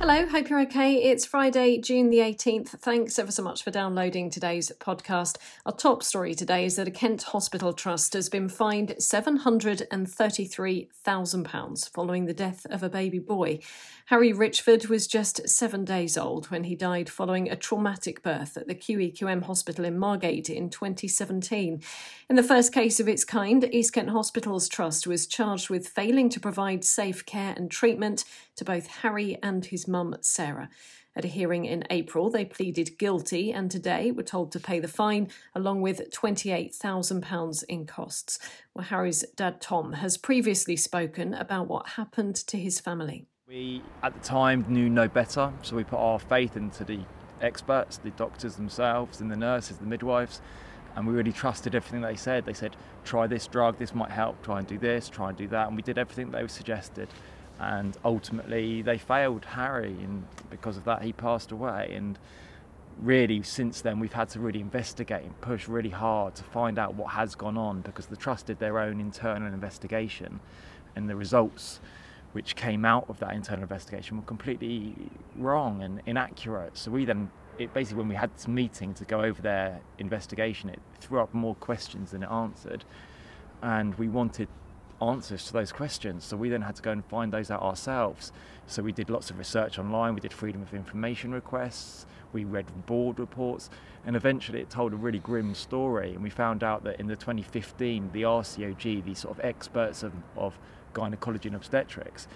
Hello, hope you're okay. It's Friday, June the 18th. Thanks ever so much for downloading today's podcast. Our top story today is that a Kent Hospital Trust has been fined £733,000 following the death of a baby boy. Harry Richford was just seven days old when he died following a traumatic birth at the QEQM Hospital in Margate in 2017. In the first case of its kind, East Kent Hospitals Trust was charged with failing to provide safe care and treatment to both Harry and his mum, Sarah. At a hearing in April, they pleaded guilty and today were told to pay the fine along with £28,000 in costs. Well, Harry's dad, Tom, has previously spoken about what happened to his family. We, at the time, knew no better, so we put our faith into the experts, the doctors themselves, and the nurses, the midwives, and we really trusted everything they said. They said, try this drug, this might help, try and do this, try and do that, and we did everything they suggested. And ultimately, they failed Harry, and because of that, he passed away. And really, since then, we've had to really investigate and push really hard to find out what has gone on because the trust did their own internal investigation, and the results which came out of that internal investigation were completely wrong and inaccurate. So we then, it basically, when we had this meeting to go over their investigation, it threw up more questions than it answered, and we wanted answers to those questions. So we then had to go and find those out ourselves. So we did lots of research online. We did freedom of information requests. We read board reports, and eventually it told a really grim story. And we found out that in the 2015, the RCOG, the sort of experts of, of gynecology and obstetrics,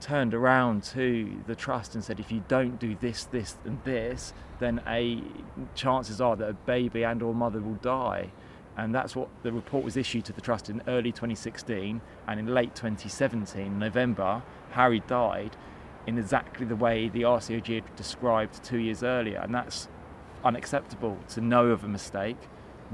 turned around to the trust and said, if you don't do this, this, and this, then a chances are that a baby and or mother will die. And that's what the report was issued to the trust in early 2016, and in late 2017, November, Harry died in exactly the way the RCOG had described two years earlier, and that's unacceptable to know of a mistake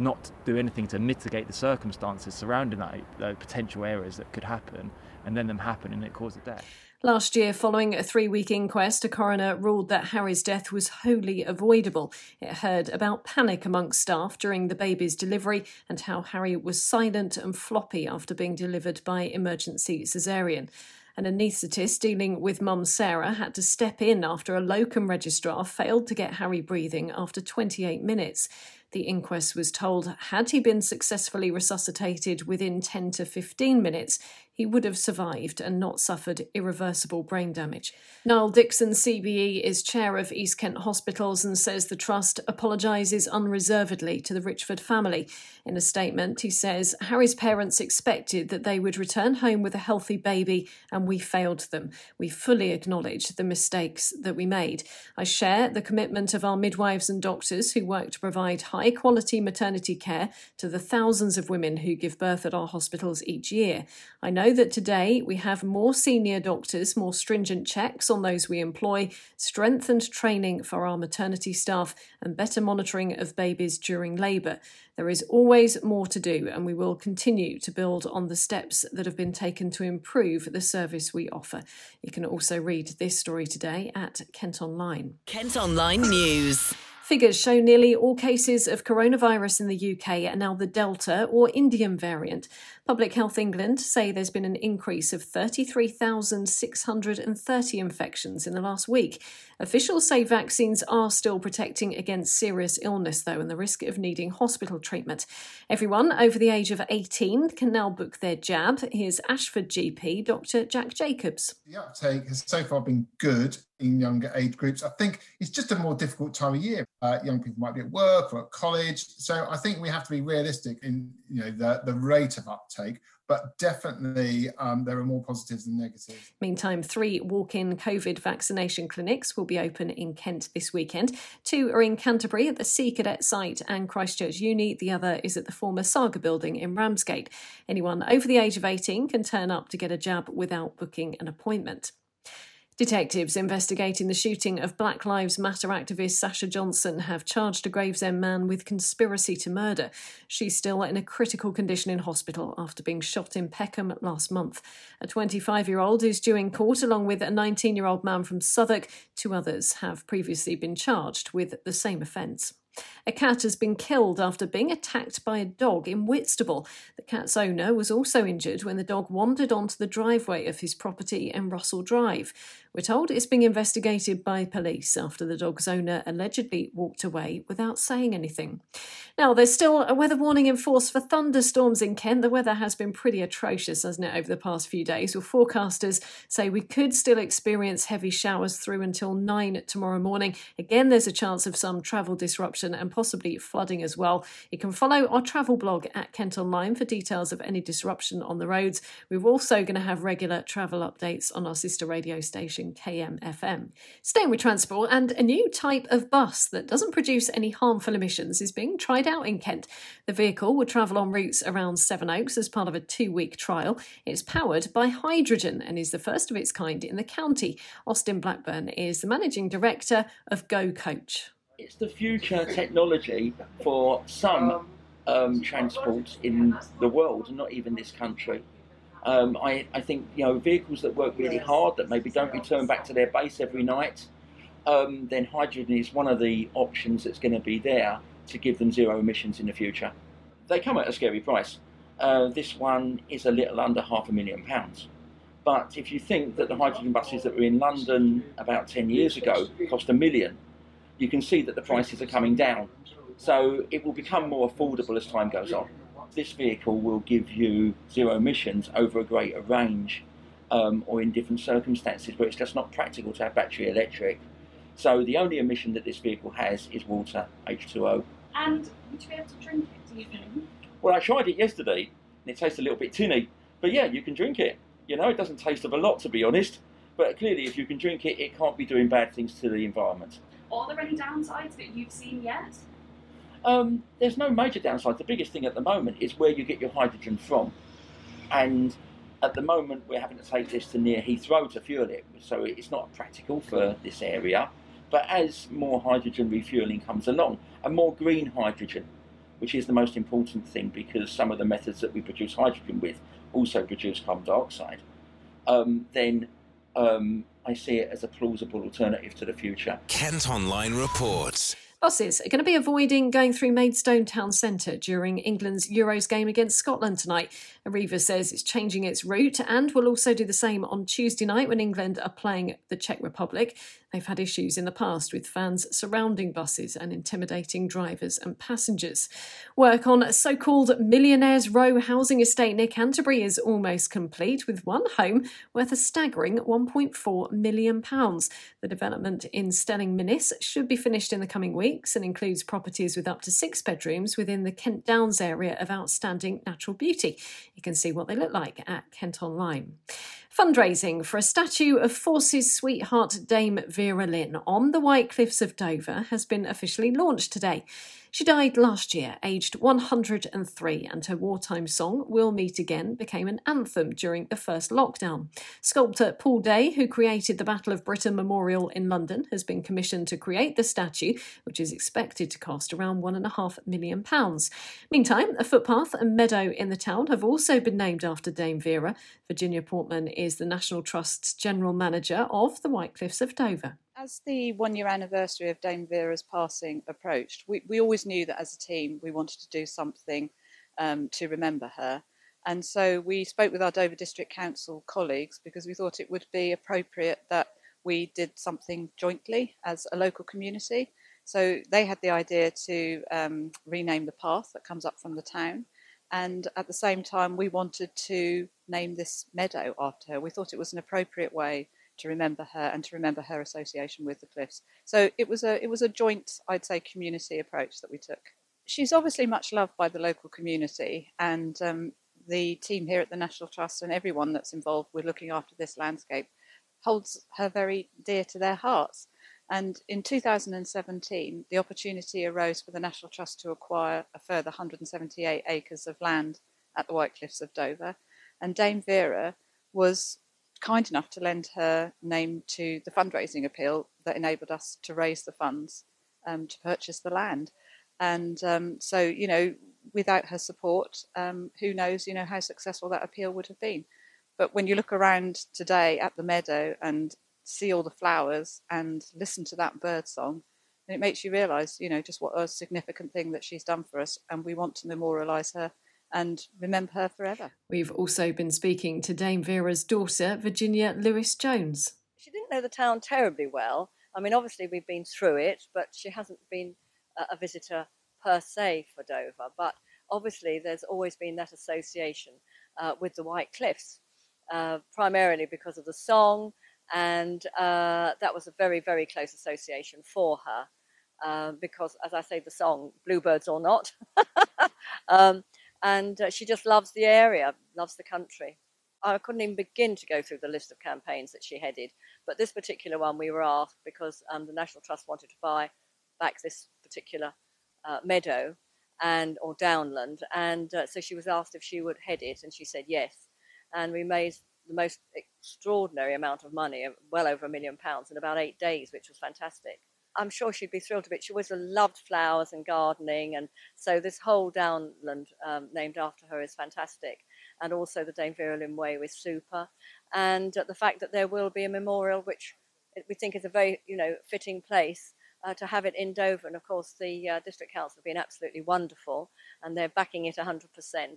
not do anything to mitigate the circumstances surrounding that, the potential errors that could happen, and then them happen and it cause a death. Last year, following a three week inquest, a coroner ruled that Harry's death was wholly avoidable. It heard about panic amongst staff during the baby's delivery and how Harry was silent and floppy after being delivered by emergency caesarean. An anaesthetist dealing with mum Sarah had to step in after a locum registrar failed to get Harry breathing after 28 minutes. The inquest was told had he been successfully resuscitated within 10 to 15 minutes, he would have survived and not suffered irreversible brain damage. Niall Dickson, CBE, is chair of East Kent Hospitals and says the Trust apologises unreservedly to the Richford family. In a statement, he says Harry's parents expected that they would return home with a healthy baby and we failed them. We fully acknowledge the mistakes that we made. I share the commitment of our midwives and doctors who work to provide high quality maternity care to the thousands of women who give birth at our hospitals each year. I know that today we have more senior doctors, more stringent checks on those we employ, strengthened training for our maternity staff, and better monitoring of babies during labour. There is always more to do, and we will continue to build on the steps that have been taken to improve the service we offer. You can also read this story today at Kent Online. Kent Online News. Figures show nearly all cases of coronavirus in the UK are now the Delta or Indian variant. Public Health England say there's been an increase of 33,630 infections in the last week. Officials say vaccines are still protecting against serious illness, though, and the risk of needing hospital treatment. Everyone over the age of 18 can now book their jab. Here's Ashford GP, Dr. Jack Jacobs. The uptake has so far been good in younger age groups. I think it's just a more difficult time of year. Uh, young people might be at work or at college, so I think we have to be realistic in you know the, the rate of uptake but definitely um, there are more positives than negatives. Meantime, three walk in COVID vaccination clinics will be open in Kent this weekend. Two are in Canterbury at the Sea Cadet site and Christchurch Uni. The other is at the former Saga building in Ramsgate. Anyone over the age of 18 can turn up to get a jab without booking an appointment. Detectives investigating the shooting of Black Lives Matter activist Sasha Johnson have charged a Gravesend man with conspiracy to murder. She's still in a critical condition in hospital after being shot in Peckham last month. A 25 year old is due in court along with a 19 year old man from Southwark. Two others have previously been charged with the same offence. A cat has been killed after being attacked by a dog in Whitstable. The cat's owner was also injured when the dog wandered onto the driveway of his property in Russell Drive. We're told it's being investigated by police after the dog's owner allegedly walked away without saying anything. Now, there's still a weather warning in force for thunderstorms in Kent. The weather has been pretty atrocious, hasn't it, over the past few days? Well, forecasters say we could still experience heavy showers through until 9 tomorrow morning. Again, there's a chance of some travel disruption and possibly flooding as well. You can follow our travel blog at Kent Online for details of any disruption on the roads. We're also going to have regular travel updates on our sister radio station, KMFM. Staying with transport, and a new type of bus that doesn't produce any harmful emissions is being tried out in Kent. The vehicle will travel on routes around Sevenoaks as part of a two week trial. It's powered by hydrogen and is the first of its kind in the county. Austin Blackburn is the managing director of Go Coach it's the future technology for some um, transport in the world, not even this country. Um, I, I, think you know vehicles that work really hard, that maybe don't return back to their base every night. Um, then hydrogen is one of the options that's going to be there to give them zero emissions in the future. They come at a scary price. Uh, this one is a little under half a million pounds. But if you think that the hydrogen buses that were in London about 10 years ago cost a million, you can see that the prices are coming down. So it will become more affordable as time goes on. This vehicle will give you zero emissions over a greater range um, or in different circumstances where it's just not practical to have battery electric. So the only emission that this vehicle has is water, H2O. And would you be able to drink it, do you think? Well, I tried it yesterday and it tastes a little bit tinny. But yeah, you can drink it. You know, it doesn't taste of a lot to be honest. But clearly, if you can drink it, it can't be doing bad things to the environment. Are there any downsides that you've seen yet? Um, there's no major downside. The biggest thing at the moment is where you get your hydrogen from. And at the moment, we're having to take this to near Heathrow to fuel it, so it's not practical for this area. But as more hydrogen refueling comes along, and more green hydrogen, which is the most important thing because some of the methods that we produce hydrogen with also produce carbon dioxide, um, then um, I see it as a plausible alternative to the future. Kent Online reports. Buses are going to be avoiding going through Maidstone town centre during England's Euros game against Scotland tonight. Arriva says it's changing its route and will also do the same on Tuesday night when England are playing the Czech Republic. They've had issues in the past with fans surrounding buses and intimidating drivers and passengers. Work on a so called Millionaires Row housing estate near Canterbury is almost complete, with one home worth a staggering £1.4 million. The development in Stelling Minnis should be finished in the coming weeks and includes properties with up to six bedrooms within the Kent Downs area of outstanding natural beauty. You can see what they look like at Kent Online. Fundraising for a statue of Forces sweetheart Dame Vera Lynn on the White Cliffs of Dover has been officially launched today. She died last year, aged 103, and her wartime song, We'll Meet Again, became an anthem during the first lockdown. Sculptor Paul Day, who created the Battle of Britain Memorial in London, has been commissioned to create the statue, which is expected to cost around £1.5 million. Meantime, a footpath and meadow in the town have also been named after Dame Vera. Virginia Portman is the National Trust's General Manager of the White Cliffs of Dover. As the one year anniversary of Dame Vera's passing approached, we, we always knew that as a team we wanted to do something um, to remember her. And so we spoke with our Dover District Council colleagues because we thought it would be appropriate that we did something jointly as a local community. So they had the idea to um, rename the path that comes up from the town. And at the same time, we wanted to name this meadow after her. We thought it was an appropriate way to remember her and to remember her association with the cliffs. So it was a it was a joint, I'd say, community approach that we took. She's obviously much loved by the local community, and um, the team here at the National Trust and everyone that's involved with looking after this landscape holds her very dear to their hearts. And in 2017, the opportunity arose for the National Trust to acquire a further 178 acres of land at the White Cliffs of Dover. And Dame Vera was kind enough to lend her name to the fundraising appeal that enabled us to raise the funds um, to purchase the land. And um, so, you know, without her support, um, who knows, you know, how successful that appeal would have been. But when you look around today at the meadow and see all the flowers and listen to that bird song, it makes you realise, you know, just what a significant thing that she's done for us, and we want to memorialise her and remember her forever. We've also been speaking to Dame Vera's daughter, Virginia Lewis Jones. She didn't know the town terribly well. I mean, obviously, we've been through it, but she hasn't been a visitor per se for Dover. But obviously, there's always been that association uh, with the White Cliffs, uh, primarily because of the song, and uh, that was a very, very close association for her. Um, because, as I say, the song "Bluebirds or Not," um, and uh, she just loves the area, loves the country. I couldn't even begin to go through the list of campaigns that she headed, but this particular one we were asked because um, the National Trust wanted to buy back this particular uh, meadow and or downland, and uh, so she was asked if she would head it, and she said yes, and we made the most extraordinary amount of money, well over a million pounds, in about eight days, which was fantastic. I'm sure she'd be thrilled to bits. She always loved flowers and gardening, and so this whole downland um, named after her is fantastic. And also the Dame Vera Lynn Way was super, and uh, the fact that there will be a memorial, which we think is a very you know fitting place uh, to have it in Dover. And of course, the uh, district council have been absolutely wonderful, and they're backing it 100%.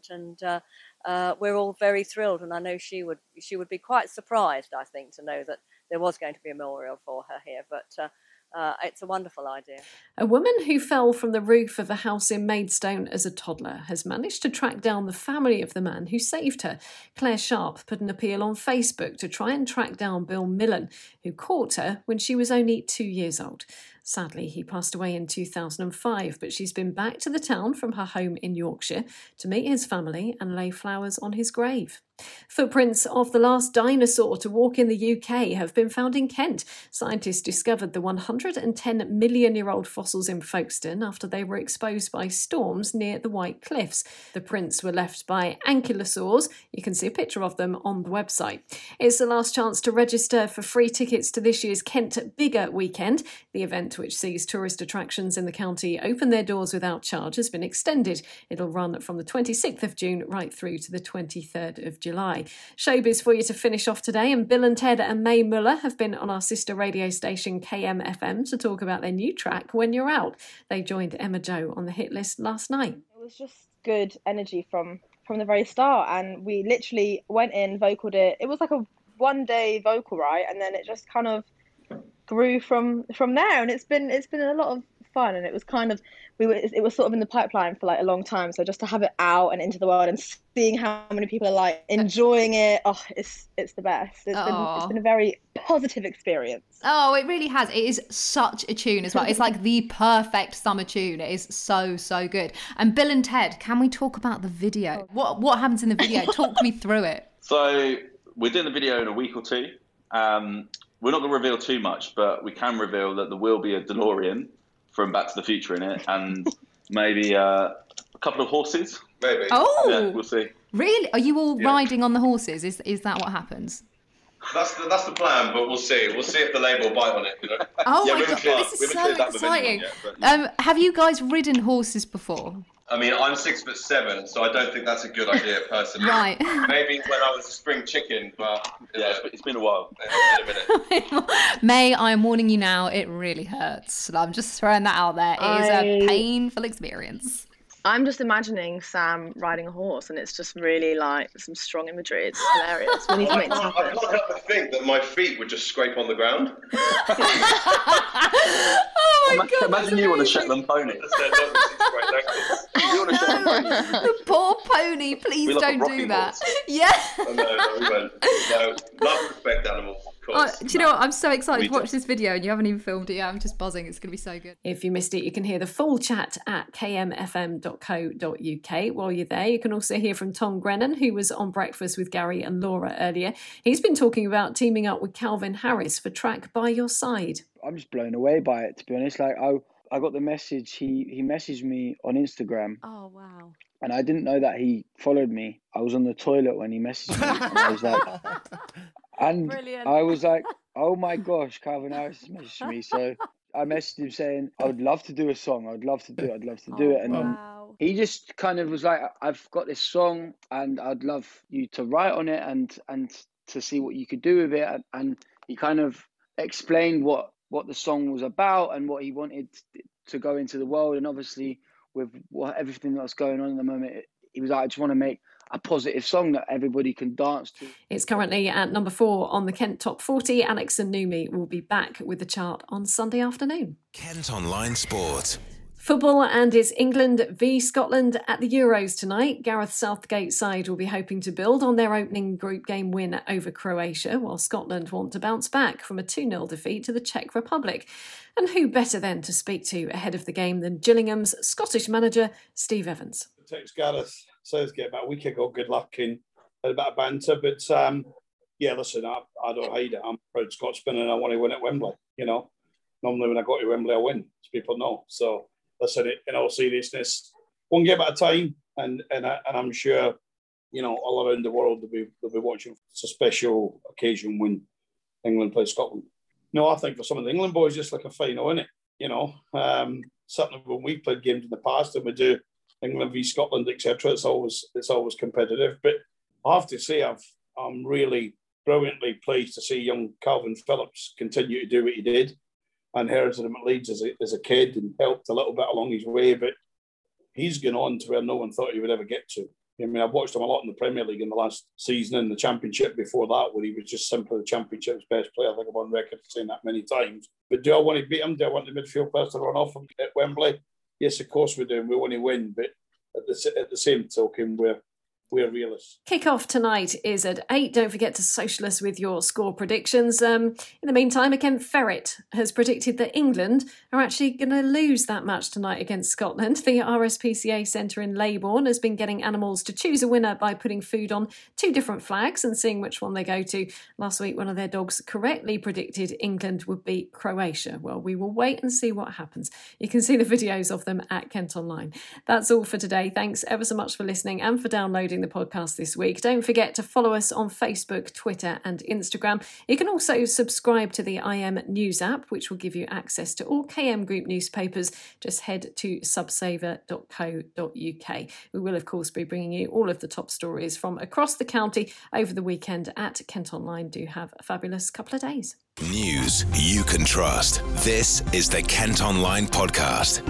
And uh, uh, we're all very thrilled. And I know she would she would be quite surprised, I think, to know that there was going to be a memorial for her here. But uh, it's a wonderful idea. A woman who fell from the roof of a house in Maidstone as a toddler has managed to track down the family of the man who saved her. Claire Sharp put an appeal on Facebook to try and track down Bill Millen, who caught her when she was only two years old. Sadly, he passed away in 2005, but she's been back to the town from her home in Yorkshire to meet his family and lay flowers on his grave. Footprints of the last dinosaur to walk in the UK have been found in Kent. Scientists discovered the 110 million year old fossils in Folkestone after they were exposed by storms near the White Cliffs. The prints were left by ankylosaurs. You can see a picture of them on the website. It's the last chance to register for free tickets to this year's Kent Bigger weekend. The event, which sees tourist attractions in the county open their doors without charge, has been extended. It'll run from the 26th of June right through to the 23rd of July. Showbiz for you to finish off today, and Billen Ted and Mae Muller have been on our sister radio station KMFM to talk about their new track, When You're Out. They joined Emma Joe on the hit list last night. It was just good energy from from the very start, and we literally went in, vocaled it. It was like a one day vocal, right? And then it just kind of grew from from there, and it's been it's been a lot of fun. And it was kind of we were it was sort of in the pipeline for like a long time. So just to have it out and into the world and seeing how many people are like enjoying it oh it's it's the best. It's been it's been a very positive experience. Oh it really has. It is such a tune as well. It's like the perfect summer tune. It is so so good. And Billen Ted can we talk about the video? What what happens in the video? Talk me through it. So we're doing the video in a week or two. Um, we're not going to reveal too much, but we can reveal that there will be a DeLorean from Back to the Future in it, and maybe uh, a couple of horses. Maybe. Oh, yeah, we'll see. Really? Are you all yeah. riding on the horses? Is is that what happens? That's the, that's the plan, but we'll see. We'll see if the label bite on it. You know? Oh yeah, my god, this is so exciting! Yet, but, yeah. um, have you guys ridden horses before? I mean, I'm six foot seven, so I don't think that's a good idea personally. right. Maybe when I was a spring chicken, but yeah, it's been a while. May, I am warning you now. It really hurts. I'm just throwing that out there. It I... is a painful experience. I'm just imagining Sam riding a horse, and it's just really like some strong imagery. It's hilarious. We need to make this happen. I can't help but think that my feet would just scrape on the ground. oh my god! Imagine you on a Shetland pony. the poor pony. Please don't do that. Horse. Yeah. Oh, no, no, we won't. No, love respect animals. Oh, do you know what? I'm so excited to watch this video and you haven't even filmed it yet. I'm just buzzing. It's going to be so good. If you missed it, you can hear the full chat at kmfm.co.uk. While you're there, you can also hear from Tom Grennan, who was on Breakfast with Gary and Laura earlier. He's been talking about teaming up with Calvin Harris for track By Your Side. I'm just blown away by it, to be honest. Like, I, I got the message, he, he messaged me on Instagram. Oh, wow and I didn't know that he followed me. I was on the toilet when he messaged me, and I was like, and Brilliant. I was like, oh my gosh, Calvin Harris messaged me. So I messaged him saying, I would love to do a song. I'd love to do it. I'd love to do oh, it. And wow. he just kind of was like, I've got this song and I'd love you to write on it and, and to see what you could do with it. And, and he kind of explained what what the song was about and what he wanted to go into the world. And obviously, with what, everything that's going on at the moment, he was like, I just want to make a positive song that everybody can dance to. It's currently at number four on the Kent Top 40. Alex and Numi will be back with the chart on Sunday afternoon. Kent Online Sport. Football and it's England v Scotland at the Euros tonight. Gareth Southgate's side will be hoping to build on their opening group game win over Croatia, while Scotland want to bounce back from a 2 0 defeat to the Czech Republic. And who better then to speak to ahead of the game than Gillingham's Scottish manager, Steve Evans? Text Gareth Southgate about a week ago, good luck in a bit of banter, but um, yeah, listen, I, I don't hide it. I'm a proud Scotsman and I want to win at Wembley, you know. Normally when I go to Wembley, I win, as people know. So listen, in all seriousness, one game at a time, and and, I, and I'm sure, you know, all around the world they'll be they'll be watching. It's a special occasion when England plays Scotland. No, I think for some of the England boys, just like a final, isn't it? You know, um, certainly when we played games in the past and we do England v Scotland, etc., it's always it's always competitive. But I have to say, I've I'm really brilliantly pleased to see young Kalvin Phillips continue to do what he did I inherited him at Leeds as a, as a kid and helped a little bit along his way, but he's gone on to where no one thought he would ever get to. I mean, I've watched him a lot in the Premier League in the last season and the Championship before that, where he was just simply the Championship's best player. I think I'm on record saying that many times. But do I want to beat him? Do I want the midfield players to run off him at Wembley? Yes, of course we do. And we want to win. But at the, at the same token, we're we're realists. Kick-off tonight is at 8. Don't forget to social us with your score predictions. Um, in the meantime, again, Ferret has predicted that England are actually going to lose that match tonight against Scotland. The RSPCA Centre in Leybourne has been getting animals to choose a winner by putting food on two different flags and seeing which one they go to. Last week, one of their dogs correctly predicted England would beat Croatia. Well, we will wait and see what happens. You can see the videos of them at Kent Online. That's all for today. Thanks ever so much for listening and for downloading the podcast this week. Don't forget to follow us on Facebook, Twitter, and Instagram. You can also subscribe to the IM News app, which will give you access to all KM Group newspapers. Just head to subsaver.co.uk. We will, of course, be bringing you all of the top stories from across the county over the weekend at Kent Online. Do have a fabulous couple of days. News you can trust. This is the Kent Online Podcast.